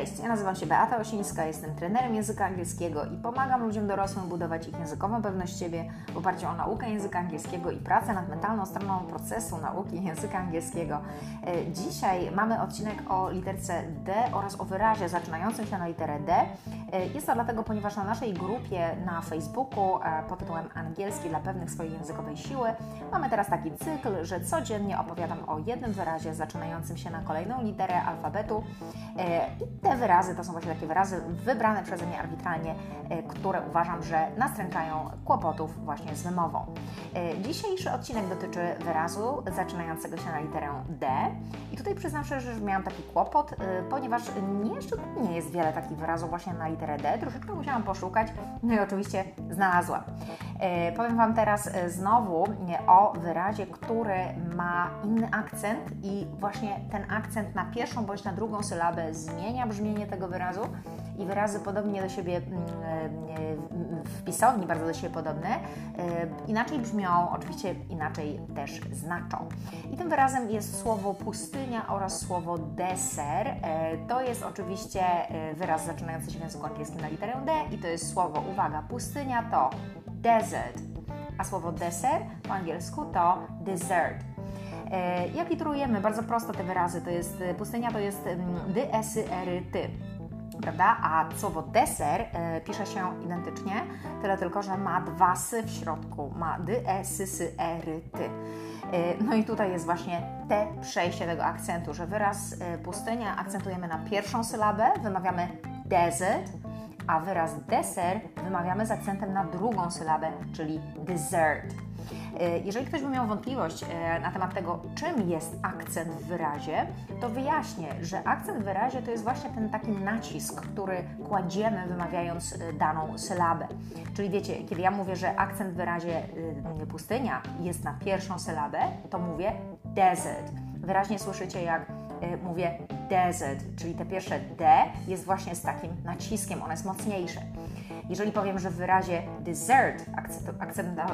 Cześć, ja nazywam się Beata Osińska, jestem trenerem języka angielskiego i pomagam ludziom dorosłym budować ich językową pewność siebie w oparciu o naukę języka angielskiego i pracę nad mentalną stroną procesu nauki języka angielskiego. E, dzisiaj mamy odcinek o literce D oraz o wyrazie zaczynającym się na literę D. E, jest to dlatego, ponieważ na naszej grupie na Facebooku e, pod tytułem Angielski dla pewnych swojej językowej siły mamy teraz taki cykl, że codziennie opowiadam o jednym wyrazie zaczynającym się na kolejną literę alfabetu i te wyrazy to są właśnie takie wyrazy wybrane przeze mnie arbitralnie, e, które uważam, że nastręczają kłopotów właśnie z wymową. E, dzisiejszy odcinek dotyczy wyrazu zaczynającego się na literę D. I tutaj przyznam szczerze, że miałam taki kłopot, e, ponieważ nie, nie jest wiele takich wyrazów właśnie na literę D. Troszeczkę musiałam poszukać, no i oczywiście znalazłam. Powiem Wam teraz znowu o wyrazie, który ma inny akcent i właśnie ten akcent na pierwszą bądź na drugą sylabę zmienia brzmienie tego wyrazu i wyrazy podobnie do siebie mm, e, w pisowni, bardzo do siebie podobne, e, inaczej brzmią, oczywiście inaczej też znaczą. I tym wyrazem jest słowo pustynia oraz słowo deser. E, to jest oczywiście wyraz zaczynający się w języku angielskim na literę D i to jest słowo, uwaga, pustynia to desert, a słowo deser po angielsku to dessert. Jak literujemy? Bardzo prosto te wyrazy. To jest pustynia to jest mm, dy, esy, ery, ty prawda? A słowo deser e, pisze się identycznie, tyle tylko, że ma dwa sy w środku. Ma dy, e, sy, sy, e, ry, ty. E, no i tutaj jest właśnie te przejście tego akcentu, że wyraz e, pustynia akcentujemy na pierwszą sylabę, wymawiamy desert, a wyraz deser wymawiamy z akcentem na drugą sylabę, czyli dessert. E, jeżeli ktoś by miał wątpliwość e, na temat tego, czym jest akcent w wyrazie, to wyjaśnię, że akcent w wyrazie to jest właśnie ten taki nacisk, który kładziemy wymawiając e, daną sylabę. Czyli wiecie, kiedy ja mówię, że akcent w wyrazie pustynia jest na pierwszą sylabę, to mówię desert. Wyraźnie słyszycie, jak mówię desert, czyli te pierwsze D jest właśnie z takim naciskiem, ono jest mocniejsze. Jeżeli powiem, że w wyrazie dessert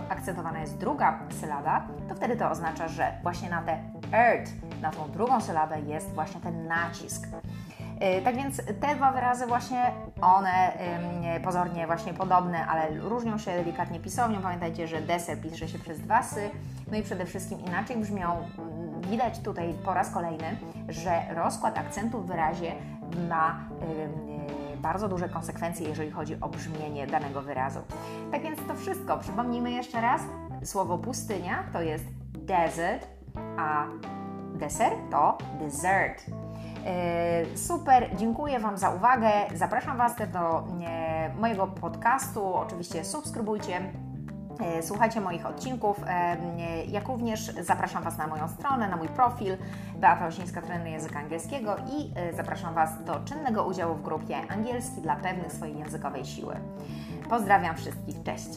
akcentowana jest druga sylaba, to wtedy to oznacza, że właśnie na tę ert, na tą drugą sylabę jest właśnie ten nacisk. Y, tak więc te dwa wyrazy właśnie, one pozornie właśnie podobne, ale różnią się delikatnie pisownią. Pamiętajcie, że deser pisze się przez dwa sy, no i przede wszystkim inaczej brzmią. Widać tutaj po raz kolejny, że rozkład akcentu w wyrazie ma bardzo duże konsekwencje, jeżeli chodzi o brzmienie danego wyrazu. Tak więc to wszystko. Przypomnijmy jeszcze raz. Słowo pustynia to jest desert, a deser to dessert. E, super, dziękuję Wam za uwagę. Zapraszam Was też do e, mojego podcastu. Oczywiście subskrybujcie E, słuchajcie moich odcinków, e, jak również zapraszam Was na moją stronę, na mój profil Beata Osińska, trener języka angielskiego i e, zapraszam Was do czynnego udziału w grupie Angielski dla pewnych swojej językowej siły. Pozdrawiam wszystkich, cześć!